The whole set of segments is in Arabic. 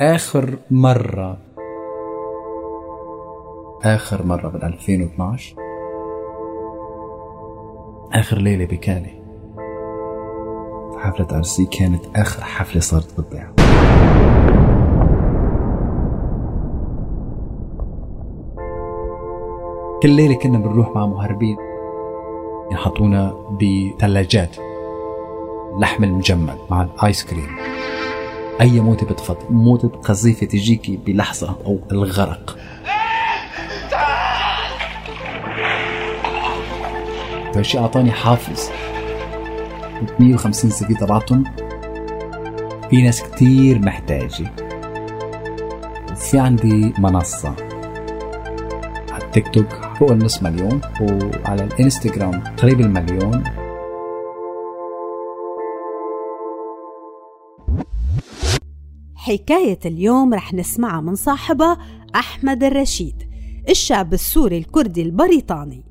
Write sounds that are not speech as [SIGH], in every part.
آخر مرة. آخر مرة بال 2012 آخر ليلة بكالي في حفلة عرسي كانت آخر حفلة صارت بالضيعة كل ليلة كنا بنروح مع مهربين. يحطونا بثلاجات. لحم المجمد مع الآيس كريم. أي موتة بتفضل موتة قذيفة تجيكي بلحظة أو الغرق. فهالشي أعطاني حافز. 150 CV تبعتهم. في ناس كتير محتاجة. وفي عندي منصة على التيك توك فوق النص مليون وعلى الإنستغرام قريب المليون. حكاية اليوم رح نسمعها من صاحبها أحمد الرشيد الشاب السوري الكردي البريطاني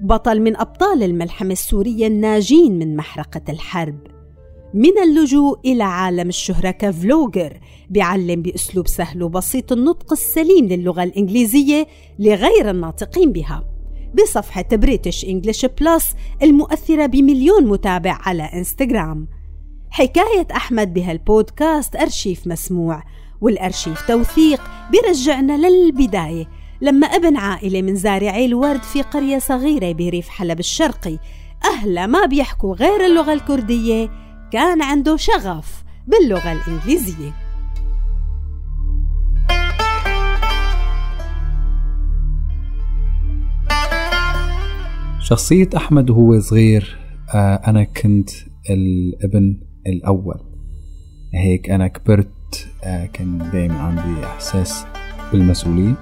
بطل من أبطال الملحمة السورية الناجين من محرقة الحرب. من اللجوء إلى عالم الشهرة ك vlogger بيعلم بأسلوب سهل وبسيط النطق السليم للغة الإنجليزية لغير الناطقين بها. بصفحة بريتش إنجليش بلس المؤثرة بمليون متابع على إنستغرام حكاية أحمد بهالبودكاست أرشيف مسموع والأرشيف توثيق برجعنا للبداية لما ابن عائلة من زارعي الورد في قرية صغيرة بريف حلب الشرقي أهلا ما بيحكوا غير اللغة الكردية كان عنده شغف باللغة الإنجليزية. شخصية أحمد وهو صغير آه، أنا كنت الابن الأول. هيك أنا كبرت آه، كان دائما عندي إحساس بالمسؤولية.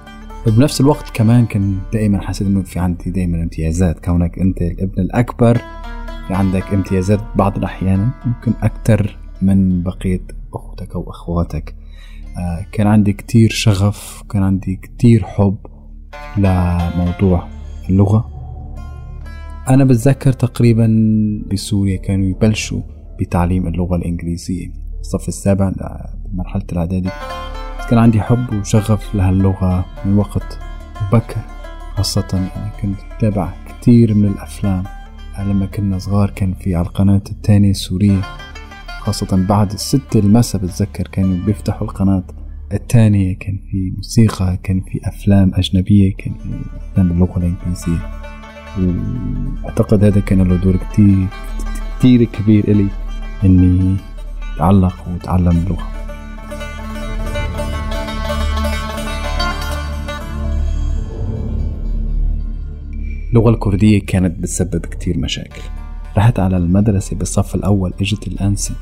وبنفس الوقت كمان كان دائما حسيت إنه في عندي دائما امتيازات. كونك أنت الابن الأكبر في عندك امتيازات بعض الأحيان ممكن أكثر من بقية أختك أو أخواتك. آه، كان عندي كتير شغف كان عندي كتير حب لموضوع اللغة. أنا بتذكر تقريبا بسوريا كانوا يبلشوا بتعليم اللغة الإنجليزية. الصف السابع بمرحلة الإعدادي. كان عندي حب وشغف لهاللغة من وقت مبكر خاصة يعني كنت أتابع كتير من الأفلام. لما كنا صغار كان في على القناة الثانية السورية خاصة بعد الستة المساء بتذكر كانوا بيفتحوا القناة الثانية. كان في موسيقى كان في أفلام أجنبية كان في أفلام باللغة الإنجليزية. وأعتقد هذا كان له دور كتير كتير كبير إلي. إني أتعلق وأتعلم اللغة اللغة الكردية كانت بتسبب كتير مشاكل. رحت على المدرسة بالصف الأول إجت الأنسة.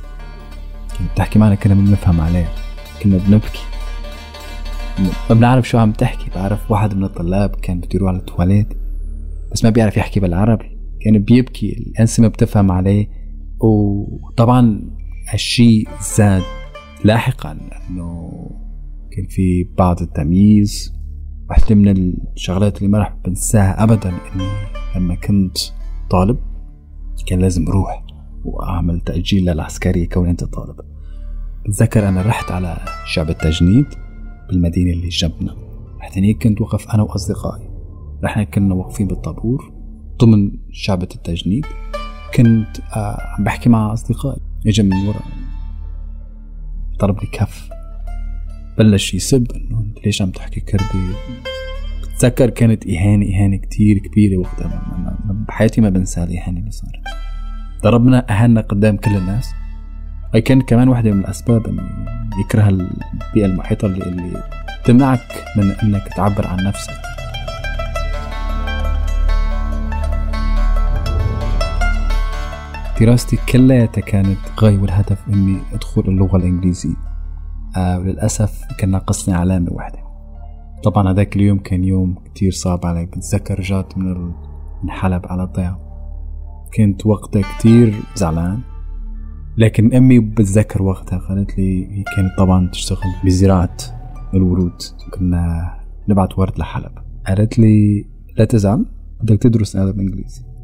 كانت تحكي معنا كنا بنفهم عليها. كنا بنبكي. ما بنعرف شو عم تحكي. بعرف واحد من الطلاب كان بده يروح على التواليت بس ما بيعرف يحكي بالعربي. كان بيبكي. الأنسة ما بتفهم عليه. وطبعا هالشي زاد لاحقا انه كان في بعض التمييز. واحدة من الشغلات اللي ما راح بنساها ابدا إني لما كنت طالب كان لازم أروح وأعمل تأجيل للعسكرية كوني أنت طالب. بتذكر أنا رحت على شعب التجنيد بالمدينة اللي جنبنا. رحت هنيك كنت وقف أنا وأصدقائي. رحنا كنا واقفين بالطابور ضمن شعبة التجنيد. كنت آه، عم بحكي مع أصدقائي. إجا من ورا ضرب لي كف. بلش يسب أنت ليش عم تحكي كردي؟ بتذكر كانت إهانة إهانة كتير كبيرة وقتها. بحياتي ما بنسى الإهانة اللي صارت. ضربنا أهنا قدام كل الناس. هي كانت كمان واحدة من الأسباب إنه يكره البيئة المحيطة اللي, اللي تمنعك من إنك تعبر عن نفسك. دراستي كلياتها كانت غاية والهدف إني أدخل اللغة الإنجليزية. آه وللأسف كان ناقصني علامة واحدة. طبعا هذاك اليوم كان يوم كتير صعب علي. بتذكر رجعت من من حلب على الضيعة كنت وقتها كتير زعلان. لكن أمي بتذكر وقتها قالت لي هي كانت طبعا تشتغل بزراعة الورود. كنا نبعت ورد لحلب. قالت لي لا تزعل بدك تدرس أدب إنجليزي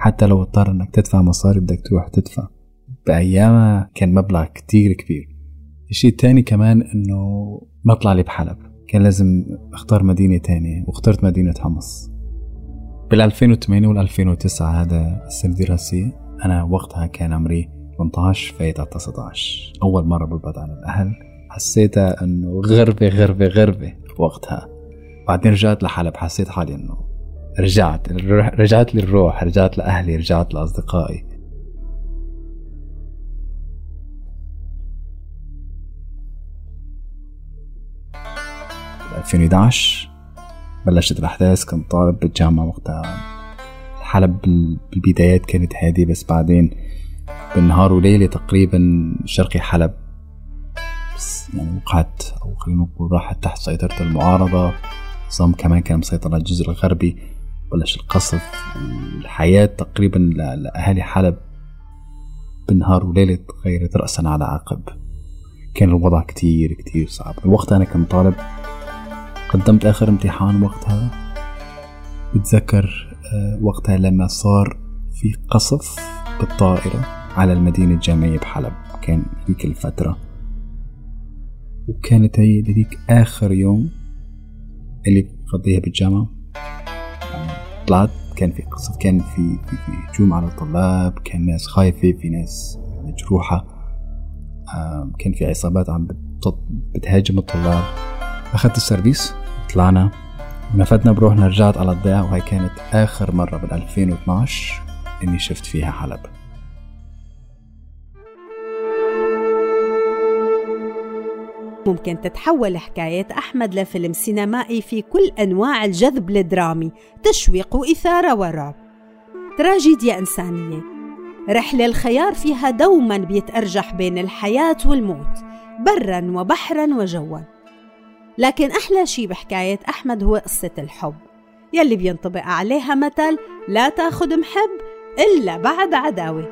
حتى لو اضطر انك تدفع مصاري بدك تروح تدفع. بأيامها كان مبلغ كتير كبير. الشيء الثاني كمان إنه ما طلع لي بحلب. كان لازم أختار مدينة تانية واخترت مدينة حمص. بال 2008 وال 2009 هذا السنة الدراسية أنا وقتها كان عمري 18 فايت على 19 أول مرة ببعد عن الأهل. حسيتها إنه غربة غربة غربة وقتها. بعدين رجعت لحلب حسيت حالي إنه رجعت رجعت لي الروح رجعت لأهلي رجعت لأصدقائي. 2011 بلشت الأحداث كنت طالب بالجامعة وقتها. حلب بالبدايات كانت هادية بس بعدين بالنهار وليلة تقريبا شرقي حلب. بس يعني وقعت أو خلينا نقول راحت تحت سيطرة المعارضة. نظام كمان كان مسيطر على الجزء الغربي. بلش القصف الحياة تقريبا لأهالي حلب بالنهار وليلة تغيرت رأسا على عقب. كان الوضع كتير كتير صعب. الوقت أنا كنت طالب قدمت آخر امتحان وقتها. بتذكر آه، وقتها لما صار في قصف بالطائرة على المدينة الجامعية بحلب. كان هيك الفترة. وكانت هي هذيك آخر يوم اللي قضيها بالجامعة. طلعت كان في قصف كان في هجوم على الطلاب كان ناس خايفة في ناس مجروحة كان في عصابات عم بتهاجم الطلاب. أخذت السيرفيس طلعنا نفدنا بروحنا رجعت على الضيعة وهي كانت آخر مرة بال 2012 إني شفت فيها حلب. ممكن تتحول حكاية أحمد لفيلم سينمائي في كل أنواع الجذب الدرامي تشويق وإثارة ورعب. تراجيديا إنسانية. رحلة الخيار فيها دوما بيتأرجح بين الحياة والموت برا وبحرا وجوا. لكن أحلى شي بحكاية أحمد هو قصة الحب. يلي بينطبق عليها مثل لا تاخد محب إلا بعد عداوة.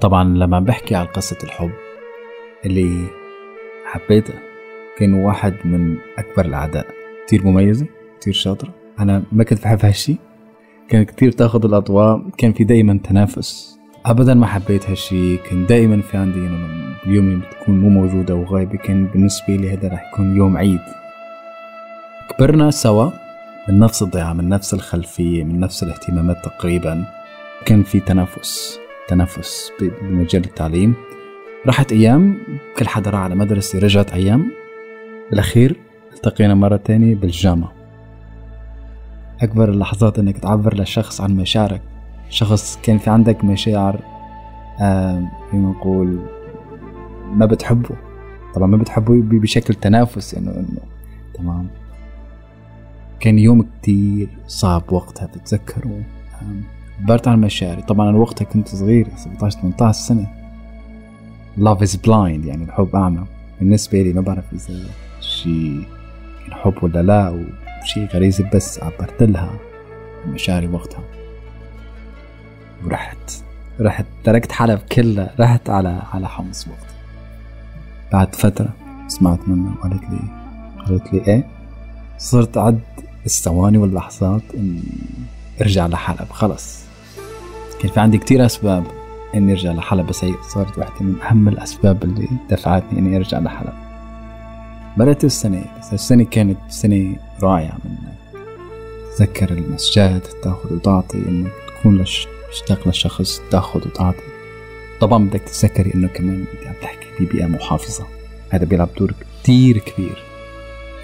طبعا لما بحكي عن قصة الحب اللي حبيتها كان واحد من أكبر الأعداء. كتير مميزة كتير شاطرة. أنا ما كنت بحب هالشي كانت كتير تاخد الأضواء كان في دايما تنافس. أبدا ما حبيت هالشي كان دايما في عندي اليوم اللي بتكون مو موجودة وغايبة. كان بالنسبة لي هذا راح يكون يوم عيد. كبرنا سوا من نفس الضيعة من نفس الخلفية من نفس الاهتمامات تقريبا. كان في تنافس تنافس بمجال التعليم. راحت أيام كل حدا راح على مدرسة رجعت أيام. بالأخير التقينا مرة تانية بالجامعة. أكبر اللحظات إنك تعبر لشخص عن مشاعرك. شخص كان في عندك مشاعر آه نقول ما بتحبه. طبعا ما بتحبه بشكل تنافسي انه إنه تمام. كان يوم كتير صعب وقتها بتذكره. عبرت عن مشاعري. طبعا أنا وقتها كنت صغير 17 18 سنة. Love is blind يعني الحب أعمى. بالنسبة لي ما بعرف إذا شيء حب ولا لا أو شيء غريزي بس عبرت لها مشاعري وقتها. ورحت رحت تركت حلب كلها رحت على على حمص وقتها بعد فترة سمعت منها وقالت لي قالت لي إيه صرت أعد الثواني واللحظات إني أرجع لحلب خلص. كان في عندي كتير أسباب. إني أرجع لحلب بس هي صارت واحدة من أهم الأسباب اللي دفعتني إني أرجع لحلب بدأت السنة بس السنة كانت سنة رائعة من تذكر المسجات تأخذ وتعطي إنك تكون مشتاق للشخص تأخذ وتعطي. طبعا بدك تتذكري إنه كمان أنت عم تحكي ببيئة محافظة. هذا بيلعب دور كتير كبير.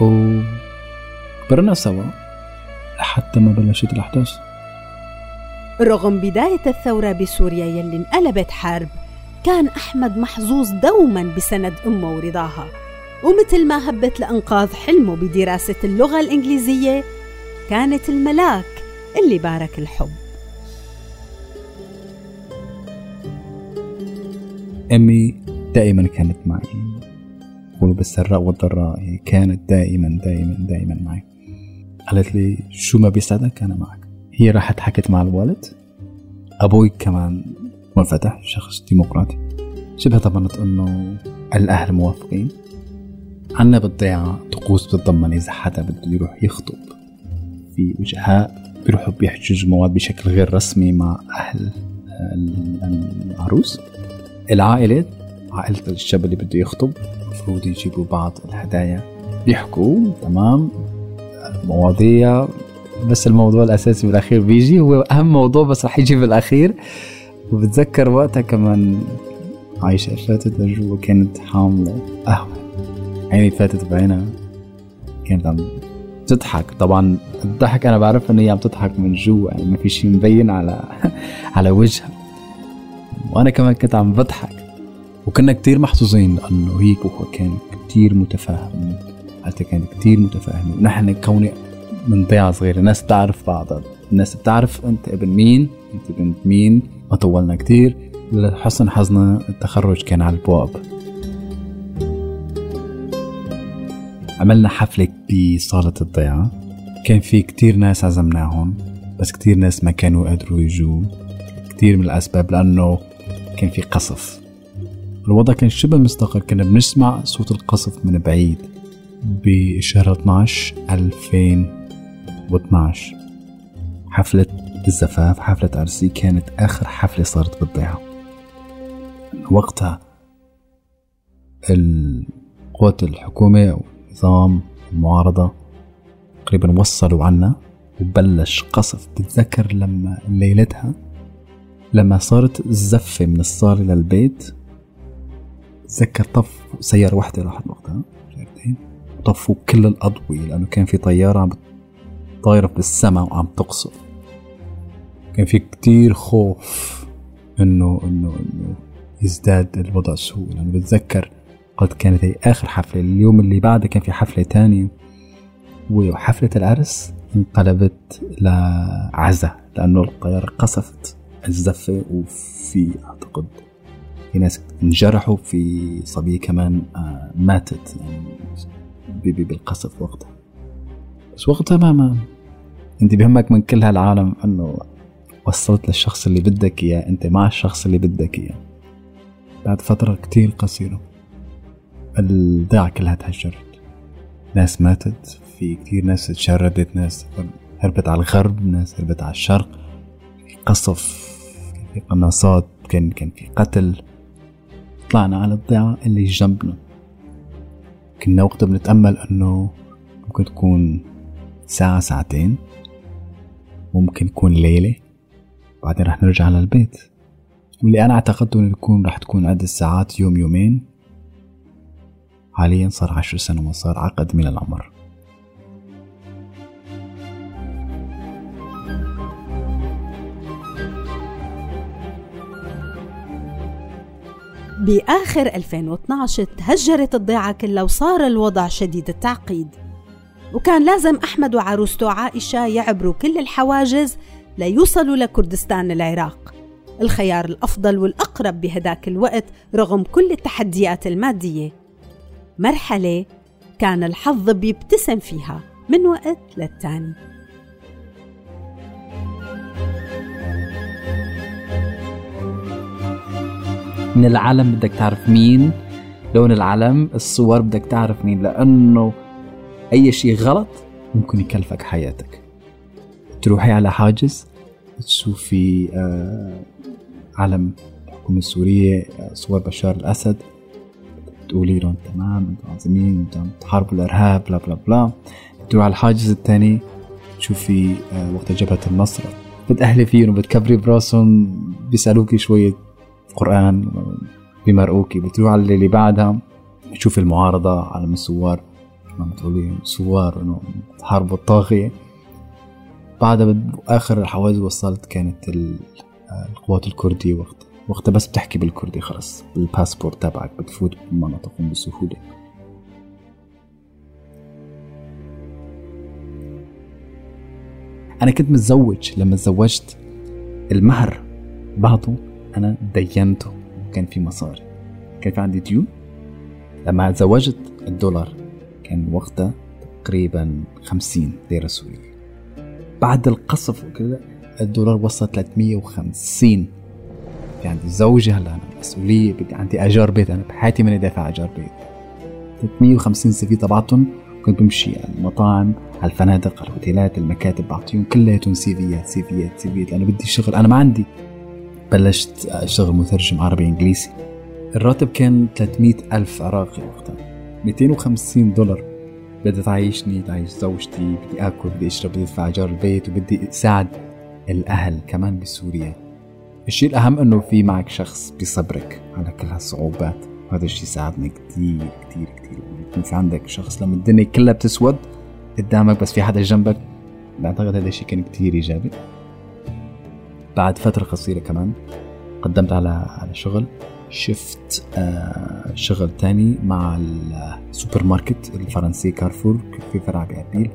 وكبرنا سوا لحتى ما بلشت الأحداث. رغم بداية الثورة بسوريا يلي انقلبت حرب كان أحمد محظوظ دوما بسند أمه ورضاها. ومثل ما هبت لإنقاذ حلمه بدراسة اللغة الإنجليزية كانت الملاك اللي بارك الحب. أمي دائما كانت معي بالسراء والضراء كانت دائما دائما دائما معي. قالت لي شو ما بيسعدك أنا معك. هي راحت حكت مع الوالد. أبوي كمان منفتح شخص ديمقراطي. شبه ضمنت أنه الأهل موافقين. عنا بالضيعة طقوس بتتضمن إذا حدا بده يروح يخطب. في وجهاء بيروحوا بيحجزوا مواد بشكل غير رسمي مع أهل العروس. العائلة عائلة الشاب اللي بده يخطب المفروض يجيبوا بعض الهدايا. بيحكوا تمام مواضيع بس الموضوع الأساسي بالأخير بيجي. هو أهم موضوع بس رح يجي بالأخير. وبتذكر وقتها كمان عايشة فاتت لجوا كانت حاملة قهوة عيني فاتت بعينها. كانت عم تضحك. طبعا الضحك أنا بعرف إنه هي عم تضحك من جوا. يعني ما في شيء مبين على [LAUGHS] على وجهها. وأنا كمان كنت عم بضحك. وكنا كتير محظوظين لأنه هيك وهو كان كتير متفاهم. حتى كان كتير متفاهم. نحن كوني من ضيعة صغيرة. الناس بتعرف بعضها الناس بتعرف أنت ابن مين أنت بنت مين. ما طولنا كتير. لحسن حظنا التخرج كان على البواب. عملنا حفلة بصالة الضيعة كان في كتير ناس عزمناهم بس كتير ناس ما كانوا قادروا يجوا. كتير من الأسباب لأنه كان في قصف. الوضع كان شبه مستقر. كنا بنسمع صوت القصف من بعيد. بشهر 12 2012 حفلة الزفاف حفلة عرسي كانت آخر حفلة صارت بالضيعة وقتها القوات الحكومة نظام المعارضة تقريبا وصلوا عنا وبلش قصف. بتذكر لما ليلتها لما صارت الزفة من الصالة للبيت تذكر طف سيارة واحدة راحت وقتها وطفوا كل الأضوية لأنه كان في طيارة عم طايرة بالسماء وعم تقصف. كان في كتير خوف إنه إنه إنه يزداد الوضع سوء. لأنه بتذكر قد كانت هي آخر حفلة. اليوم اللي بعده كان في حفلة تانية. وحفلة العرس انقلبت لعزة لأنه الطيارة قصفت. الزفة وفي أعتقد في ناس انجرحوا في صبية كمان آه، ماتت. يعني بالقصف وقتها. بس وقتها ما, ما أنت بهمك من كل هالعالم إنه وصلت للشخص اللي بدك إياه أنت مع الشخص اللي بدك إياه. بعد فترة كتير قصيرة الضيعة كلها تهجرت. ناس ماتت في كتير ناس تشردت ناس هربت على الغرب ناس هربت على الشرق. في قصف كان في قناصات كان كان في قتل. طلعنا على الضيعة اللي جنبنا. كنا وقتها بنتأمل إنه ممكن تكون ساعة ساعتين. ممكن تكون ليلة. بعدين رح نرجع للبيت. واللي أنا اعتقدته إنه يكون رح تكون عدد الساعات يوم يومين. حاليا صار عشر سنوات صار عقد من العمر. بآخر 2012 تهجرت الضيعة كلها وصار الوضع شديد التعقيد. وكان لازم أحمد وعروسته عائشة يعبروا كل الحواجز ليوصلوا لكردستان العراق. الخيار الأفضل والأقرب بهداك الوقت رغم كل التحديات المادية. مرحلة كان الحظ بيبتسم فيها من وقت للتاني. من العلم بدك تعرف مين؟ لون العلم الصور بدك تعرف مين لأنه أي شيء غلط ممكن يكلفك حياتك. تروحي على حاجز تشوفي آه علم الحكومة السورية آه صور بشار الأسد تقولي لهم تمام أنتم عازمين أنتم تحاربوا الإرهاب بلا بلا بلا. تروح على الحاجز الثاني تشوفي آه وقت جبهة النصر. بتأهلي فيهم وبتكبري براسهم بيسألوكي شوية قرآن بمرقوكي بتروح على اللي بعدها تشوفي المعارضة على الثوار. عم تقولي ثوار إنه تحاربوا الطاغية. بعدها آخر الحوادث وصلت كانت القوات الكردية وقتها. وقتها بس بتحكي بالكردي خلص بالباسبورت تبعك بتفوت بمناطقهم بسهولة أنا كنت متزوج لما تزوجت المهر بعضه أنا دينته وكان في مصاري. كان في عندي ديون. لما تزوجت الدولار كان وقتها تقريبا خمسين ليرة سورية بعد القصف وكذا الدولار وصل 350 في عندي زوجة هلا أنا مسؤولية عندي أجار بيت أنا بحياتي ماني دافع أجار بيت. 350 سي في تبعتهم كنت بمشي على المطاعم على الفنادق على الأوتيلات المكاتب بعطيهم كلياتهم سيفيات سيفيات سيفيات لأنه بدي شغل أنا ما عندي. بلشت أشتغل مترجم عربي إنجليزي. الراتب كان 300 ألف عراقي وقتها. 250 دولار. بدي تعيشني تعيش زوجتي بدي آكل بدي أشرب بدي أدفع إيجار البيت وبدي أساعد الأهل كمان بسوريا. الشيء الأهم إنه في معك شخص بيصبرك على كل هالصعوبات. وهذا الشيء ساعدني كتير كتير كتير. يكون في عندك شخص لما الدنيا كلها بتسود قدامك بس في حدا جنبك بعتقد هذا الشيء كان كتير إيجابي. بعد فترة قصيرة كمان قدمت على على شغل. شفت آه شغل تاني مع السوبر ماركت الفرنسي كارفور في فرع بأربيل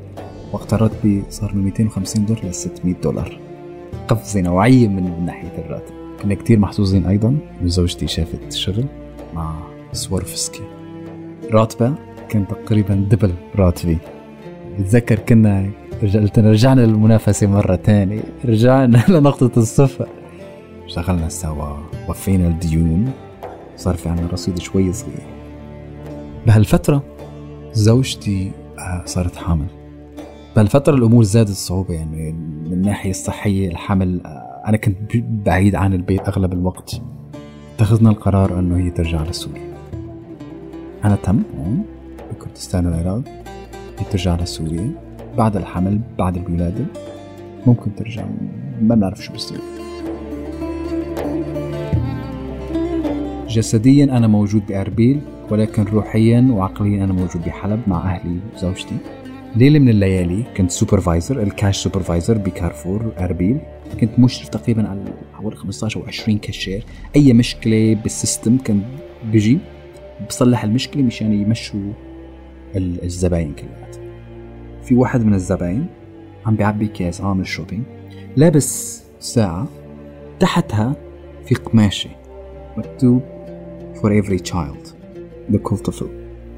وقت الراتبي صار من 250 دولار ل 600 دولار. قفزة نوعية من ناحية الراتب. كنا كتير محظوظين أيضا إنه زوجتي شافت شغل مع سوارفسكي. راتبة كان تقريبا دبل راتبي. بتذكر كنا رجعنا للمنافسة مرة تانية. رجعنا [LAUGHS] لنقطة الصفر. اشتغلنا سوا وفينا الديون. صار في عنا رصيد شوي صغير. بهالفترة زوجتي آه، صارت حامل. بهالفترة الأمور زادت صعوبة يعني من الناحية الصحية الحمل آه، أنا كنت بعيد عن البيت أغلب الوقت. اتخذنا القرار أنه هي ترجع لسوريا. أنا تم هون بكردستان العراق هي ترجع لسوريا. بعد الحمل بعد الولادة ممكن ترجع ما بنعرف شو بصير. جسديا أنا موجود بأربيل ولكن روحيا وعقليا أنا موجود بحلب مع أهلي وزوجتي. ليلة من الليالي كنت supervisor ال cash supervisor بكارفور أربيل. كنت مشرف تقريبا على حوالي 15 أو 20 كاشير أي مشكلة بال system كان بيجي بصلح المشكلة مشان يمشوا الزباين كلياتها في واحد من الزباين عم بيعبي كان عامل shopping لابس ساعة تحتها في قماشة مكتوب for every child. لكل طفل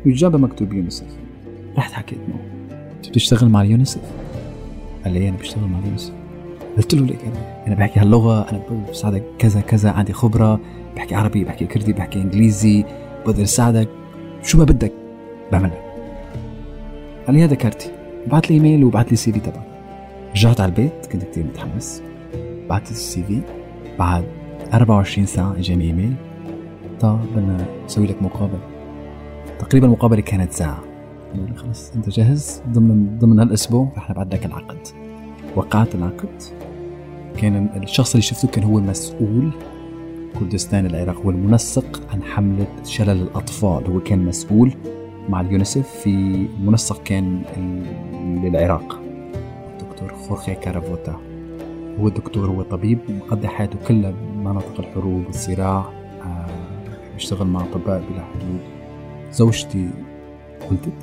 وإلى جانبه مكتوب يونيسف رحت حكيت معه أنت بتشتغل مع اليونيسف؟ قال لي أنا بشتغل مع اليونيسف قلت له ليك أنا. أنا بحكي هاللغة أنا بساعدك كذا كذا عندي خبرة. بحكي عربي بحكي كردي بحكي إنجليزي. بقدر أساعدك. شو ما بدك. بعملها قال لي هذا كارتي. بعت لي إيميل وبعت لي CV تبعه. رجعت على البيت كنت كثير متحمس. بعت ال CV. بعد 24 ساعة إجاني إيميل. طب بدنا نسوي لك مقابلة تقريبا المقابلة كانت قالوا لي خلص أنت جاهز؟ ضمن ضمن هالأسبوع رح نبعث لك العقد. وقعت العقد. كان الشخص اللي شفته كان هو المسؤول. كردستان العراق هو المنسق عن حملة شلل الأطفال. هو كان مسؤول مع اليونيسف في منسق كان للعراق. الدكتور خورخي كارافوتا. هو الدكتور هو طبيب مقضي حياته كلها بمناطق الحروب والصراع بيشتغل مع أطباء بلا حدود. زوجتي ولدت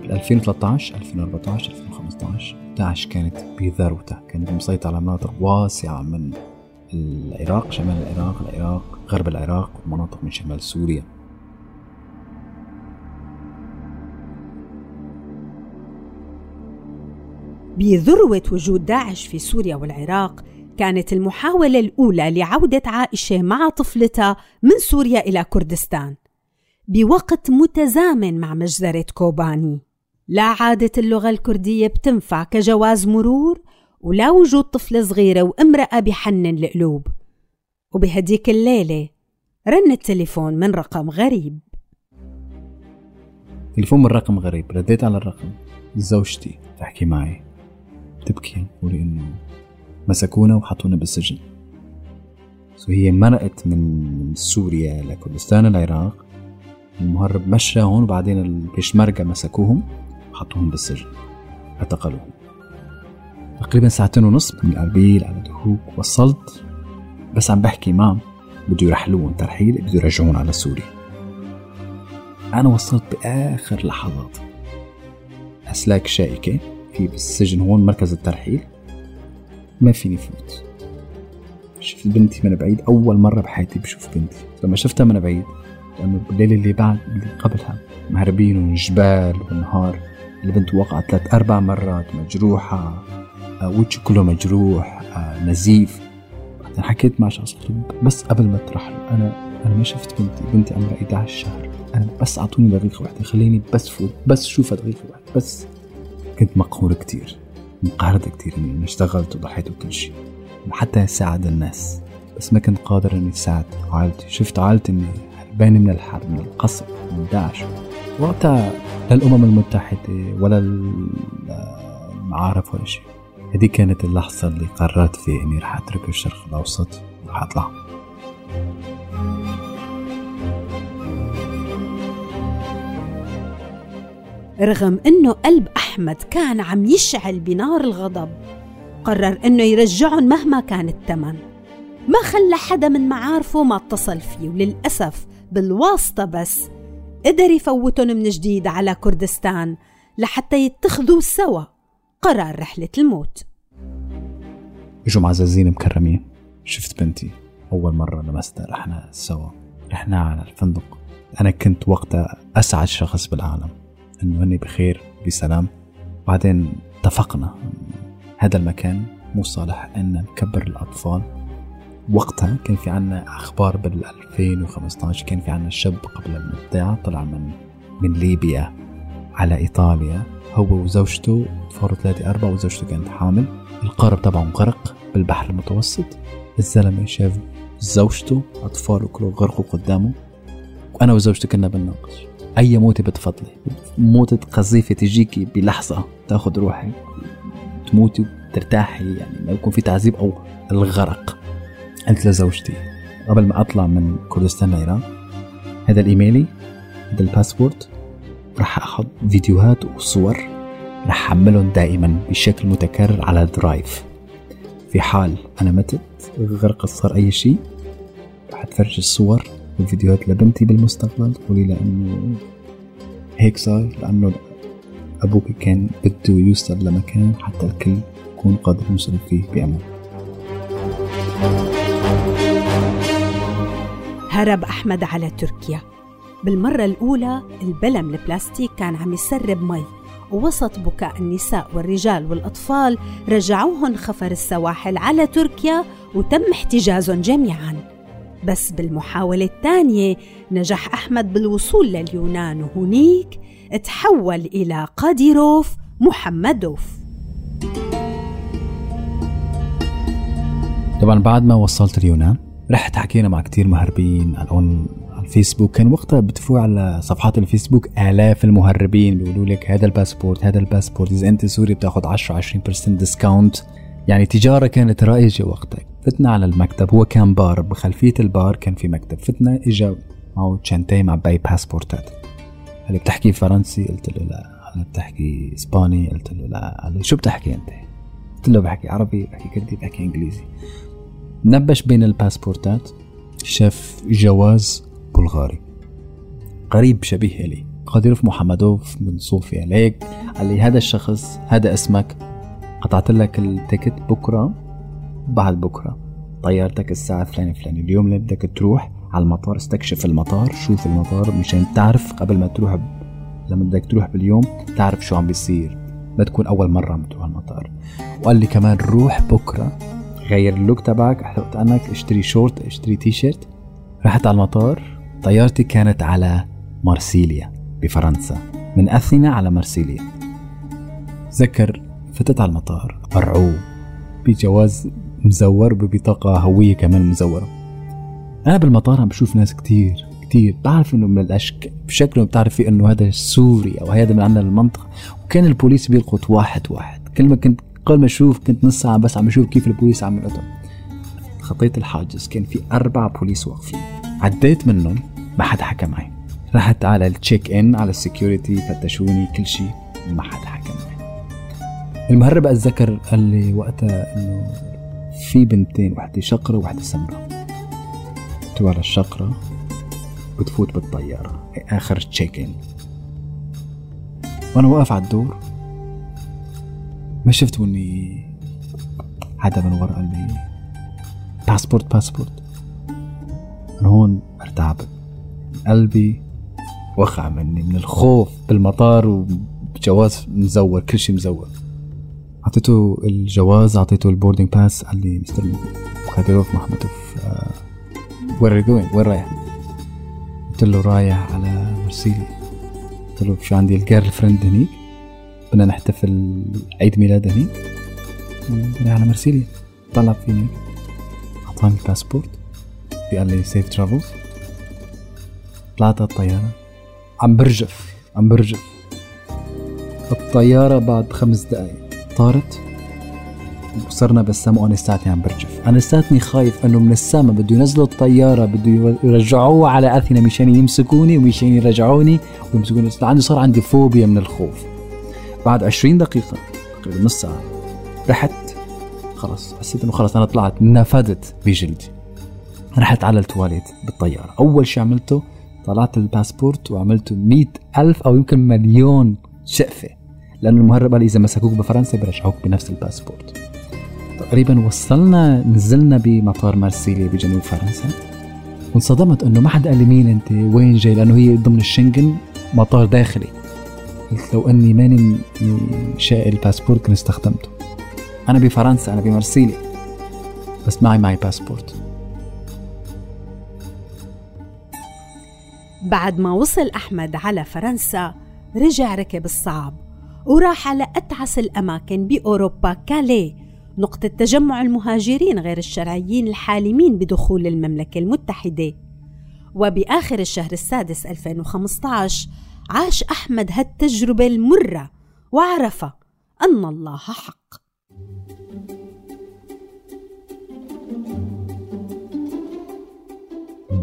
بال 2013 2014 2015 داعش كانت بذروتها كانت مسيطرة على مناطق واسعة من العراق شمال العراق العراق غرب العراق ومناطق من شمال سوريا. بذروة وجود داعش في سوريا والعراق كانت المحاولة الأولى لعودة عائشة مع طفلتها من سوريا إلى كردستان بوقت متزامن مع مجزرة كوباني. لا عادت اللغة الكردية بتنفع كجواز مرور ولا وجود طفلة صغيرة وامرأة بحنن القلوب. وبهديك الليلة رن التليفون من رقم غريب. تليفون من رقم غريب رديت على الرقم. زوجتي تحكي معي تبكي تقولي إنه مسكونا وحطونا بالسجن. سو هي مرقت من سوريا لكردستان العراق. المهرب مشى هون وبعدين البيشمركة مسكوهم وحطوهم بالسجن. اعتقلوهم. تقريبا ساعتين ونص من أربيل على دهوك وصلت. بس عم بحكي معهم بده يرحلون ترحيل بده يرجعون على سوريا. أنا وصلت بآخر لحظات. أسلاك شائكة في بالسجن هون مركز الترحيل. ما فيني فوت. شفت بنتي من بعيد أول مرة بحياتي بشوف بنتي. لما شفتها من بعيد لأنه بالليل اللي بعد اللي قبلها مهربين والجبال والنهار. البنت وقعت ثلاث أربع مرات مجروحة آه، وجهي كله مجروح آه، نزيف. بعدين حكيت مع شخص بس قبل ما ترحل أنا أنا ما شفت بنتي. بنتي عمرها 11 شهر. أنا بس أعطوني دقيقة واحدة خليني بس فوت بس شوفها دقيقة واحدة بس. كنت مقهور كتير. انقهرت كتير إني اشتغلت وضحيت وكل شيء حتى ساعد الناس. بس ما كنت قادر إني أساعد عائلتي. شفت عائلتي إني هربانة من الحرب من القصف من داعش وقتها لا الأمم المتحدة ولا المعارف ولا شيء. هذه كانت اللحظة اللي قررت فيها إني رح أترك الشرق الأوسط ورح أطلع. رغم أنه قلب أحمد كان عم يشعل بنار الغضب قرر إنه يرجعهم مهما كان الثمن ما خلى حدا من معارفه ما اتصل فيه وللأسف بالواسطة بس قدر يفوتهم من جديد على كردستان لحتى يتخذوا سوا قرار رحلة الموت. اجوا معززين مكرمين؟ شفت بنتي أول مرة لمستها رحنا سوا. رحنا على الفندق. أنا كنت وقتها أسعد شخص بالعالم. إنه هني بخير بسلام. بعدين اتفقنا هذا المكان مو صالح إن نكبر الأطفال. وقتها كان في عنا أخبار بال 2015 كان في عنا شاب قبل المبدع طلع من من ليبيا على إيطاليا. هو وزوجته تفاروا ثلاثة أربعة وزوجته كانت حامل. القارب تبعهم غرق بالبحر المتوسط. الزلمة شاف زوجته أطفاله كلهم غرقوا قدامه. وأنا وزوجتي كنا بنناقش. أي موتة بتفضلي؟ موتة قذيفة تجيكي بلحظة تاخذ روحك تموتي وترتاحي يعني ما يكون في تعذيب أو الغرق. قلت لزوجتي. قبل ما أطلع من كردستان لإيران هذا الإيميلي هذا ال password راح أخذ فيديوهات وصور راح أحملهم دائما بشكل متكرر على drive في حال أنا متت غرقت صار أي شيء راح تفرج الصور. والفيديوهات لبنتي بالمستقبل. تقولي لأنه هيك صار لأنه أبوك كان بده يوصل لمكان حتى الكل يكون قادر يوصل فيه بأمان. هرب أحمد على تركيا. بالمرة الأولى البلم البلاستيك كان عم يسرب مي ووسط بكاء النساء والرجال والأطفال رجعوهم خفر السواحل على تركيا وتم احتجازهم جميعا. بس بالمحاولة الثانية نجح أحمد بالوصول لليونان وهنيك تحول إلى قاديروف محمدوف. طبعا بعد ما وصلت اليونان رحت حكينا مع كتير مهربين على الفيسبوك. كان وقتها بتفوت على صفحات الفيسبوك آلاف المهربين بيقولوا لك هذا الباسبورت هذا الباسبورت إذا أنت سوري بتاخذ 10 20% discount يعني تجارة كانت رائجة وقتها فتنا على المكتب. هو كان بار بخلفية البار كان في مكتب. فتنا إجا معه شانتي معباية باسبورتات. قال بتحكي فرنسي؟ قلت له لا. قال بتحكي إسباني؟ قلت له لا. قال لي شو بتحكي أنت؟ قلت له بحكي عربي بحكي كردي بحكي إنجليزي. نبش بين الباسبورتات شاف جواز بلغاري. قريب شبيه إلي قادروف محمدوف من صوفيا. ليك قال لي هذا الشخص هذا اسمك قطعت لك ال ticket بكرة؟ بعد بكرة. طيارتك الساعة فلانة فلانة اليوم اللي بدك تروح على المطار استكشف المطار شوف المطار مشان تعرف قبل ما تروح ب... لما بدك تروح باليوم تعرف شو عم بيصير. بتكون أول مرة عم تروح المطار. وقال لي كمان روح بكرة. غير ال look تبعك أحط عنك اشتري شورت اشتري تي شيرت رحت على المطار. طيارتي كانت على مارسيليا بفرنسا. من أثينا على مارسيليا. ذكر فتت على المطار. مرعوب. بجواز مزور ببطاقة هوية كمان مزورة. أنا بالمطار عم بشوف ناس كتير كتير. بعرف إنه من الأشكـ بشكلهم بتعرف فيه إنه هذا سوري أو هذا من عندنا المنطقة. وكان البوليس بيلقط واحد واحد. كل ما كنت قبل ما أشوف كنت نص ساعة بس عم أشوف كيف البوليس عم يلقطهم خطيت الحاجز. كان في أربع بوليس واقفين. عديت منهم ما حدا حكى معي. رحت على ال check-in على ال security فتشوني كل شيء ما حدا حكى معي. المهرب أتذكر قال لي وقتها إنه في بنتين وحده شقرة وحده سمراء. فلت على الشقرة بتفوت بالطيارة. آخر check-in وأنا واقف على الدور ما شفت اني حدا من ورا قال لي passport passport من هون ارتعبت قلبي وقع مني من الخوف بالمطار وجواز مزور كل شيء مزور. أعطيته الجواز أعطيته ال boarding pass قال لي مستر خادروف محمدوف وين ار جوين وين رايح؟ قلت له رايح على مرسيليا. قلت له شو عندي ال girlfriend هنيك؟ بدنا نحتفل عيد ميلاد هنيك. بدنا على مرسيليا. طلب فيني أعطاني الباسبورت. قال لي safe travels طلعت على الطيارة. عم برجف عم برجف. الطيارة بعد خمس دقايق. طارت. وصرنا بالسما وأنا لساتني عم برجف. أنا لساتني خايف أنه من السما بده ينزلوا الطيارة بده يرجعوها على اثينا مشان يمسكوني ومشان يرجعوني ويمسكوني. عندي صار عندي فوبيا من الخوف. بعد 20 دقيقة تقريبا نص ساعة رحت. خلص حسيت إنه خلص أنا طلعت نفدت بجلدي. رحت على التواليت بالطيارة. أول شيء عملته طلعت الباسبورت وعملته مئة ألف أو يمكن مليون شقفة. لأنه المهرب قال إذا مسكوك بفرنسا بيرجعوك بنفس الباسبورت. تقريبا وصلنا نزلنا بمطار مارسيليا بجنوب فرنسا. وانصدمت إنه ما حدا قال لي مين أنت وين جاي؟ لأنه هي ضمن الشنغن مطار داخلي. قلت لو أني ماني شائل الباسبورت كنت استخدمته. أنا بفرنسا أنا بمارسيليا. بس معي معي باسبورت. بعد ما وصل أحمد على فرنسا رجع ركب الصعب. وراح على أتعس الأماكن بأوروبا كالي. نقطة تجمع المهاجرين غير الشرعيين الحالمين بدخول المملكة المتحدة. وبآخر الشهر السادس 2015 عاش أحمد هالتجربة المرة وعرف أن الله حق.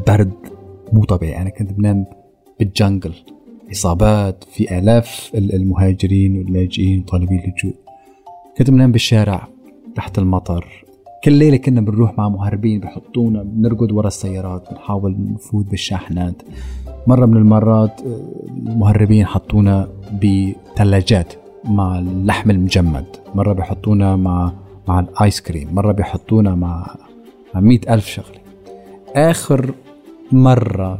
برد مو طبيعي. أنا كنت بنام بالجنجل. إصابات في آلاف المهاجرين واللاجئين طالبين اللجوء كنت بنام بالشارع تحت المطر. كل ليلة كنا بنروح مع مهربين بحطونا بنرقد ورا السيارات بنحاول نفوت بالشاحنات. مرة من المرات المهربين حطونا بثلاجات مع اللحم المجمد. مرة بيحطونا مع مع الآيس كريم. مرة بيحطونا مع مع مئة ألف شغلة. آخر مرة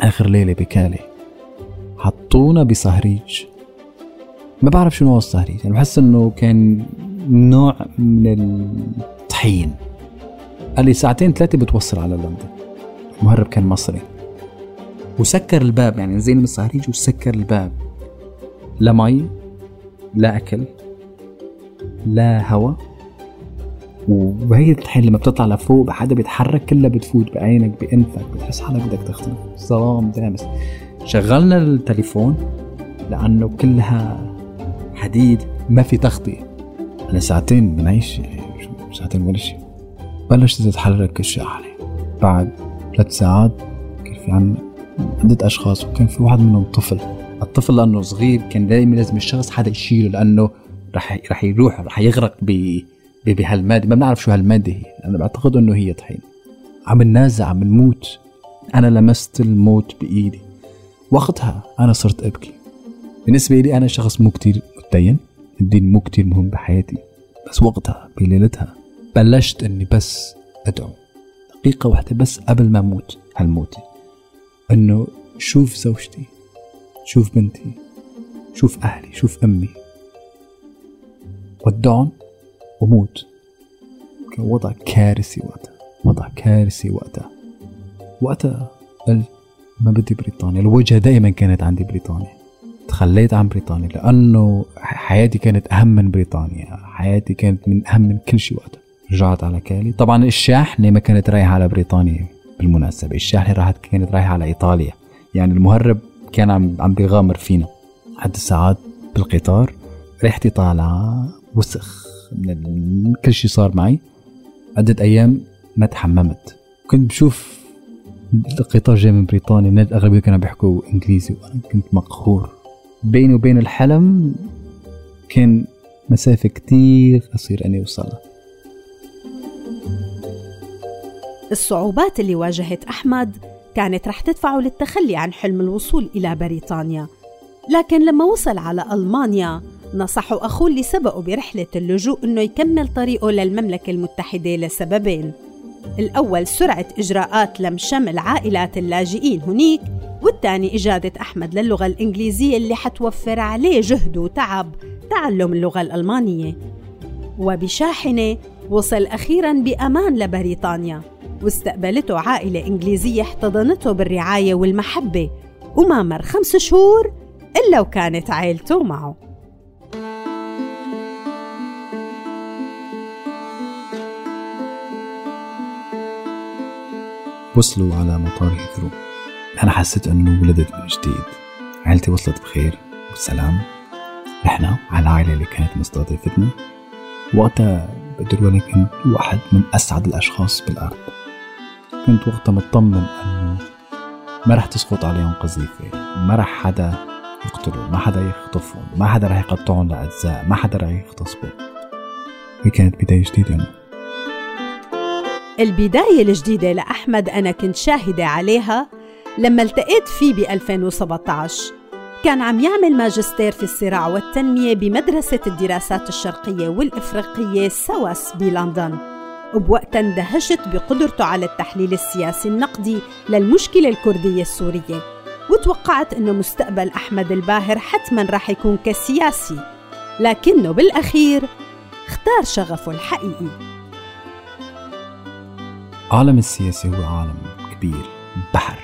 آخر ليلة بكالي حطونا بصهريج. ما بعرف شنو هو الصهريج. يعني بحس إنه كان نوع من الطحين. قال لي ساعتين ثلاثة بتوصل على لندن. المهرب كان مصري. وسكر الباب يعني نزلنا من الصهريج وسكر الباب. لا مي لا أكل لا هواء وهي الطحين لما بتطلع لفوق حدا بيتحرك كلها بتفوت بعينك بأنفك بتحس حالك بدك تختنق ظلام دامس شغلنا التليفون لأنه كلها حديد ما في تغطية. أنا ساعتين بنعيش ساعتين ولا شيء. بلشت تتحرك الشاحنه بعد ثلاث ساعات كان في عنا عدة أشخاص وكان في واحد منهم طفل. الطفل لأنه صغير كان دائما لازم الشخص حدا يشيله لأنه رح رح يروح رح يغرق ب بهالمادة. ما بنعرف شو هالمادة هي أنا بعتقد إنه هي طحين عم ننازع عم نموت أنا لمست الموت بإيدي. وقتها أنا صرت أبكي. بالنسبة لي أنا شخص مو كتير متدين الدين مو كتير مهم بحياتي بس وقتها بليلتها بلشت إني بس أدعو. دقيقة واحدة بس قبل ما أموت هالموتة إنه شوف زوجتي شوف بنتي شوف أهلي شوف أمي. ودعهم وموت. كان وضع كارثي وقتها وضع كارثي وقتها. وقتها قلت ما بدي بريطانيا الوجهة دائما كانت عندي بريطانيا. تخليت عن بريطانيا لأنه حياتي كانت أهم من بريطانيا حياتي كانت من أهم من كل شيء وقتها. رجعت على كالي. طبعا الشاحنة ما كانت رايحة على بريطانيا بالمناسبة الشاحنة راحت كانت رايحة على إيطاليا. يعني المهرب كان عم عم بيغامر فينا. حد الساعات بالقطار ريحتي طالعة وسخ من كل شيء صار معي. عدة أيام ما تحممت. كنت بشوف القطار جاي من بريطانيا الناس الأغلبية كانوا بيحكوا إنجليزي وأنا كنت مقهور. بيني وبين الحلم كان مسافة كتير قصير أني أوصلها الصعوبات اللي واجهت أحمد كانت رح تدفعه للتخلي عن حلم الوصول إلى بريطانيا. لكن لما وصل على ألمانيا نصحوا أخوه اللي سبقه برحلة اللجوء أنه يكمل طريقه للمملكة المتحدة لسببين. الأول سرعة إجراءات لم شمل عائلات اللاجئين هنيك والثاني إجادة أحمد للغة الإنجليزية اللي حتوفر عليه جهد وتعب تعلم اللغة الألمانية. وبشاحنة وصل أخيرا بأمان لبريطانيا. واستقبلته عائلة إنجليزية احتضنته بالرعاية والمحبة. وما مر خمس شهور إلا وكانت عائلته معه. وصلوا على مطار هيثرو. أنا حسيت أنه ولدت من جديد. عائلتي وصلت بخير والسلام. نحن على العائلة اللي كانت مستضيفتنا. وقتها بقدر أقول كنت واحد من أسعد الأشخاص بالأرض. كنت وقتها مطمن أنه ما رح تسقط عليهم قذيفة. ما رح حدا يقتلوا ما حدا يخطفهم ما حدا رح يقطعهم لأجزاء ما حدا رح يغتصبهم هي كانت بداية جديدة. البداية الجديدة لأحمد أنا كنت شاهدة عليها لما التقيت فيه ب 2017 كان عم يعمل ماجستير في الصراع والتنمية بمدرسة الدراسات الشرقية والإفريقية سواس بلندن. وبوقتها اندهشت بقدرته على التحليل السياسي النقدي للمشكلة الكردية السورية. وتوقعت أنه مستقبل أحمد الباهر حتما راح يكون كسياسي. لكنه بالأخير اختار شغفه الحقيقي. عالم السياسة هو عالم كبير بحر.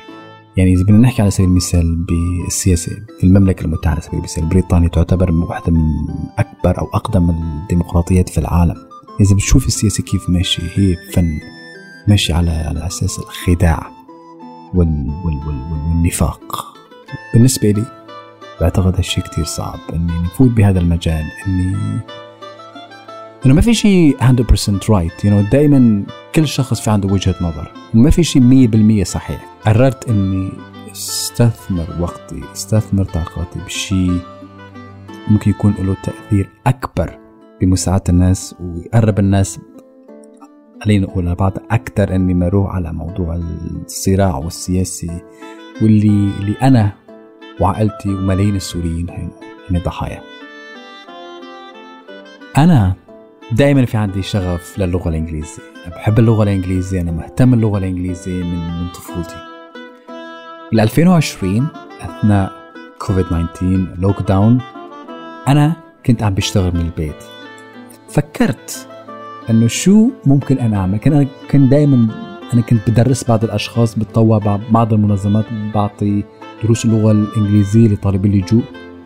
يعني إذا بدنا نحكي على سبيل المثال بالسياسة في المملكة المتحدة على سبيل المثال بريطانيا تعتبر واحدة من أكبر أو أقدم الديمقراطيات في العالم. إذا بتشوف السياسة كيف ماشية هي فن ماشي على على أساس الخداع وال وال وال والنفاق. بالنسبة لي بعتقد هالشي كتير صعب إني نفوت بهذا المجال إني إنه ما في شيء 100% right you know, دائما كل شخص في عنده وجهة نظر وما في شيء 100% صحيح. قررت إني أستثمر وقتي أستثمر طاقتي بشيء ممكن يكون له تأثير أكبر بمساعدة الناس ويقرب الناس خلينا نقول لبعض أكثر إني ما أروح على موضوع الصراع والسياسي واللي اللي أنا وعائلتي وملايين السوريين هن ضحايا. أنا دائما في عندي شغف للغة الإنجليزية. أنا بحب اللغة الإنجليزية أنا مهتم باللغة الإنجليزية من من طفولتي. بال 2020 أثناء كوفيد 19 lockdown أنا كنت عم بشتغل من البيت. فكرت إنه شو ممكن أنا أعمل؟ كان أنا كنت دائما أنا كنت بدرس بعض الأشخاص بتطوع بعض المنظمات بعطي دروس اللغة الإنجليزية لطالبي اللجوء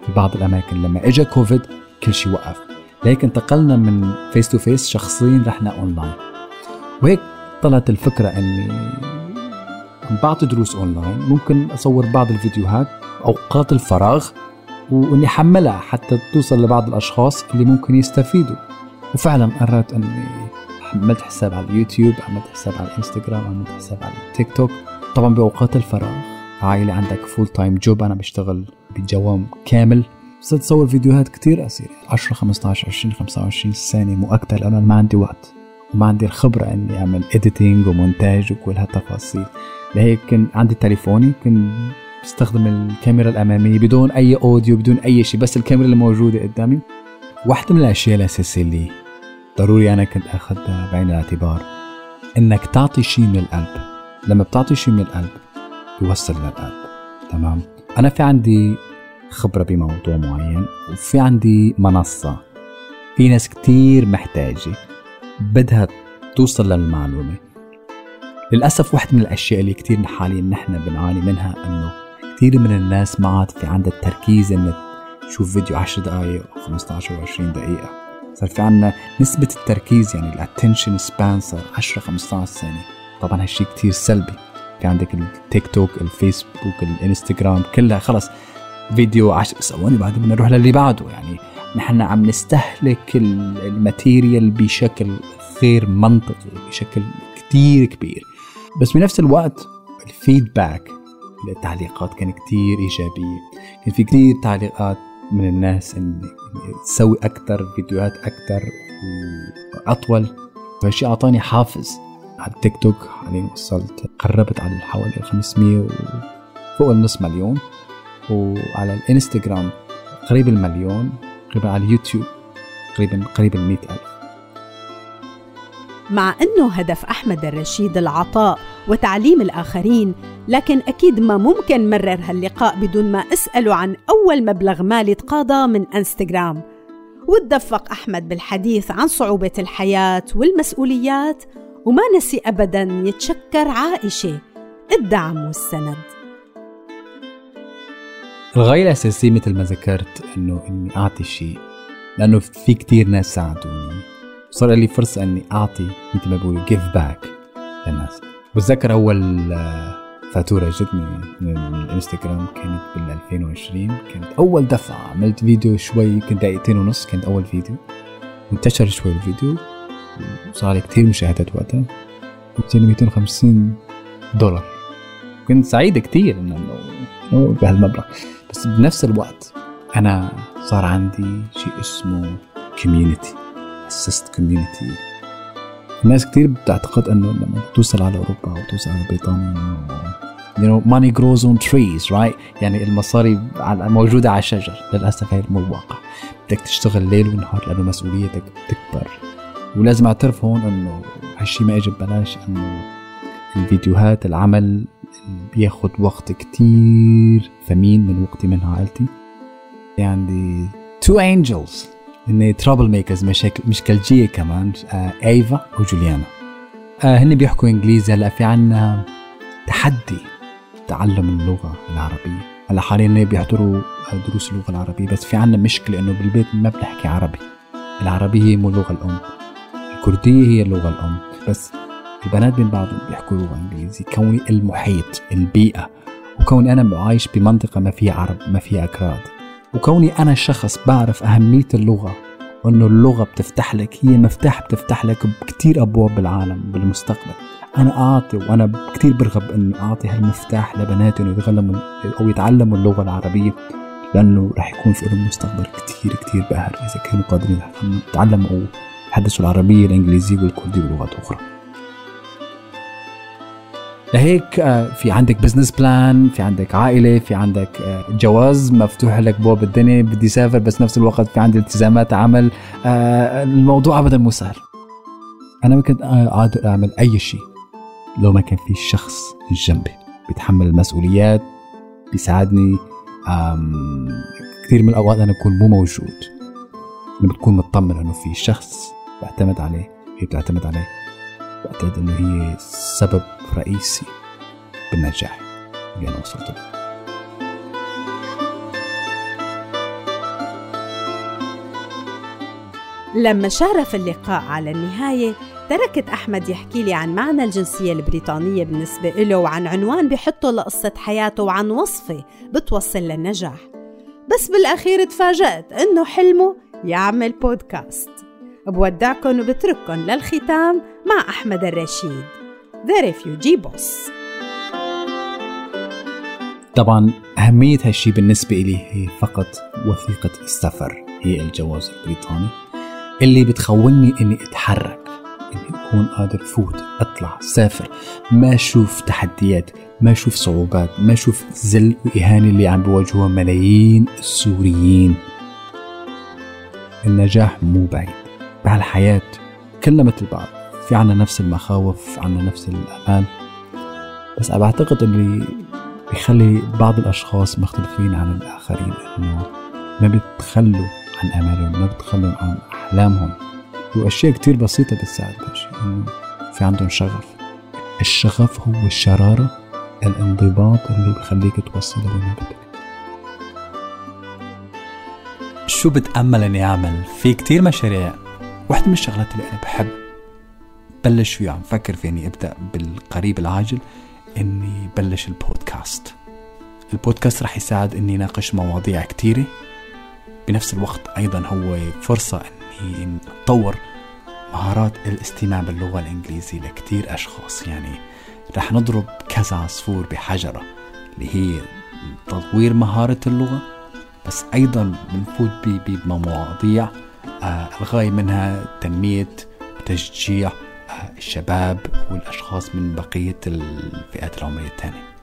في بعض الأماكن. لما اجى كوفيد كل شيء وقف. لهيك انتقلنا من face to face شخصيا رحنا اونلاين وهيك طلعت الفكرة إني بعطي دروس اونلاين ممكن أصور بعض الفيديوهات أوقات الفراغ وإني أحملها حتى توصل لبعض الأشخاص اللي ممكن يستفيدوا. وفعلا قررت إني عملت حساب على اليوتيوب عملت حساب على الإنستغرام عملت حساب على التيك توك. طبعا بأوقات الفراغ عائلة عندك full-time job أنا بشتغل بدوام كامل. صرت اصور فيديوهات كتير قصيرة. 10 15 20 25 ثانية مو أكثر لأنه ما عندي وقت. وما عندي الخبرة إني أعمل editing ومونتاج وكل هالتفاصيل. لهيك كان عندي تليفوني كنت بستخدم الكاميرا الأمامية بدون أي audio بدون أي شيء بس الكاميرا اللي موجودة قدامي. واحدة من الأشياء الأساسية اللي ضروري أنا كنت أخذها بعين الاعتبار إنك تعطي شيء من القلب. لما بتعطي شيء من القلب بيوصل للقلب. تمام؟ أنا في عندي خبرة بموضوع معين وفي عندي منصة في ناس كتير محتاجة بدها توصل للمعلومة. للأسف واحدة من الأشياء اللي كتير حاليا نحن بنعاني منها إنه كتير من الناس ما عاد في عندها التركيز إنك تشوف فيديو 10 دقايق أو 15 أو 20 دقيقة. صار في عنا نسبة التركيز يعني ال attention span صار 10 15 ثانية. طبعا هالشي كتير سلبي. في عندك التيك توك الفيسبوك الانستغرام كلها خلص فيديو 10 ثواني بعدين بدنا نروح للي بعده يعني نحن عم نستهلك ال material بشكل غير منطقي بشكل كتير كبير. بس بنفس الوقت ال feedback التعليقات كان كتير إيجابية كان في كتير تعليقات من الناس إن تسوي أكثر فيديوهات أكثر وأطول. فهالشيء أعطاني حافز على التيك توك حاليا وصلت قربت على حوالي 500 وفوق النص مليون. وعلى الإنستغرام قريب المليون قريب على اليوتيوب قريبا قريب ال ألف. مع أنه هدف أحمد الرشيد العطاء وتعليم الآخرين لكن أكيد ما ممكن مرر هاللقاء بدون ما أسأله عن أول مبلغ مالي تقاضى من أنستغرام. وتدفق أحمد بالحديث عن صعوبة الحياة والمسؤوليات وما نسي أبدا يتشكر عائشة الدعم والسند. الغاية الأساسية مثل ما ذكرت إنه إني أعطي شيء لأنه في كتير ناس ساعدوني صار لي فرصة إني أعطي مثل ما بقولوا give back للناس. بتذكر أول آه، فاتورة جتني من الإنستغرام كانت بال 2020 كانت أول دفعة عملت فيديو شوي كنت دقيقتين ونص كانت أول فيديو. انتشر شوي الفيديو وصار كتير مشاهدات وقتها. جاني 250 دولار. كنت سعيد كتير إنه بهالمبلغ. بس بنفس الوقت أنا صار عندي شيء اسمه community اسست community الناس كتير بتعتقد إنه لما توصل على أوروبا أو توصل على بريطانيا you know money grows on trees right يعني المصاري موجودة على الشجر. للأسف هي مو الواقع. بدك تشتغل ليل ونهار لأنه مسؤوليتك بتكبر ولازم أعترف هون أنه هالشي ما إجى ببلاش أنه الفيديوهات العمل بياخد وقت كتير ثمين من وقتي من عائلتي. عندي two angels هن trouble makers مشكلجية كمان. آه إيفا وجوليانا. آه هن بيحكوا إنجليزي. هلأ في عنا تحدي تعلم اللغة العربية. هلأ حاليا بيحضروا آه، دروس اللغة العربية. بس في عنا مشكلة إنه بالبيت ما بنحكي عربي. العربية هي مو اللغة الأم. الكردية هي اللغة الأم. بس البنات بين بعضهم بيحكوا لغة إنجليزي. كوني المحيط البيئة. وكوني أنا عايش بمنطقة ما فيها عرب ما فيها أكراد. وكوني أنا شخص بعرف أهمية اللغة وإنه اللغة بتفتح لك هي مفتاح بتفتح لك بكتير أبواب بالعالم بالمستقبل. أنا أعطي وأنا كتير برغب إنه أعطي هالمفتاح لبناتي إنه يتعلموا أو يتعلموا اللغة العربية لأنه رح يكون في لهم مستقبل كتير كتير باهر إذا كانوا قادرين يتعلموا أو يحدثوا العربية الإنجليزية والكردية ولغات أخرى. لهيك آه، في عندك business plan في عندك عائلة في عندك آه، جواز مفتوح لك بواب الدنيا بدي اسافر بس نفس الوقت في عندي التزامات عمل. آه، الموضوع ابدا مو سهل. أنا ما كنت قادر أعمل أي شيء لو ما كان في شخص جنبي بيتحمل المسؤوليات بيساعدني. كثير من الأوقات أنا بكون مو موجود. أنا بتكون مطمن إنه في شخص بعتمد عليه هي بتعتمد عليه. بعتقد إنه هي سبب رئيسي بالنجاح اللي أنا وصلت له لما شارف اللقاء على النهاية تركت أحمد يحكي لي عن معنى الجنسية البريطانية بالنسبة له وعن عنوان بحطه لقصة حياته وعن وصفة بتوصل للنجاح. بس بالأخير تفاجأت إنه حلمه يعمل بودكاست. بودعكم وبترككم للختام مع أحمد الرشيد. The Refugee Boss. طبعا أهمية هالشي بالنسبة إلي هي فقط وثيقة السفر هي الجواز البريطاني اللي بتخولني إني أتحرك إني أكون قادر فوت أطلع سافر ما أشوف تحديات ما أشوف صعوبات ما أشوف ذل وإهانة اللي عم بيواجهوها ملايين السوريين. النجاح مو بعيد بهالحياة كلنا مثل بعض. في عنا نفس المخاوف عنا نفس الأمال بس أنا بعتقد اللي بيخلي بعض الأشخاص مختلفين عن الآخرين إنه ما بيتخلوا عن آمالهم ما بيتخلوا عن أحلامهم. وأشياء كتير بسيطة بتساعد إنه في عندهم شغف. الشغف هو الشرارة الانضباط اللي بخليك توصل لوين بدك. شو بتأمل إني أعمل؟ في كتير مشاريع. واحدة من الشغلات اللي أنا بحب. بلش فيها عم فكر في إني أبدأ بالقريب العاجل إني بلش البودكاست. البودكاست رح يساعد إني ناقش مواضيع كتيرة. بنفس الوقت أيضا هو فرصة إني اطور مهارات الاستماع باللغة الإنجليزية لكتير أشخاص. يعني رح نضرب كذا عصفور بحجرة اللي هي تطوير مهارة اللغة بس أيضا بنفوت بمواضيع آه، الغاية منها تنمية وتشجيع الشباب والأشخاص من بقية الفئات العمرية الثانية.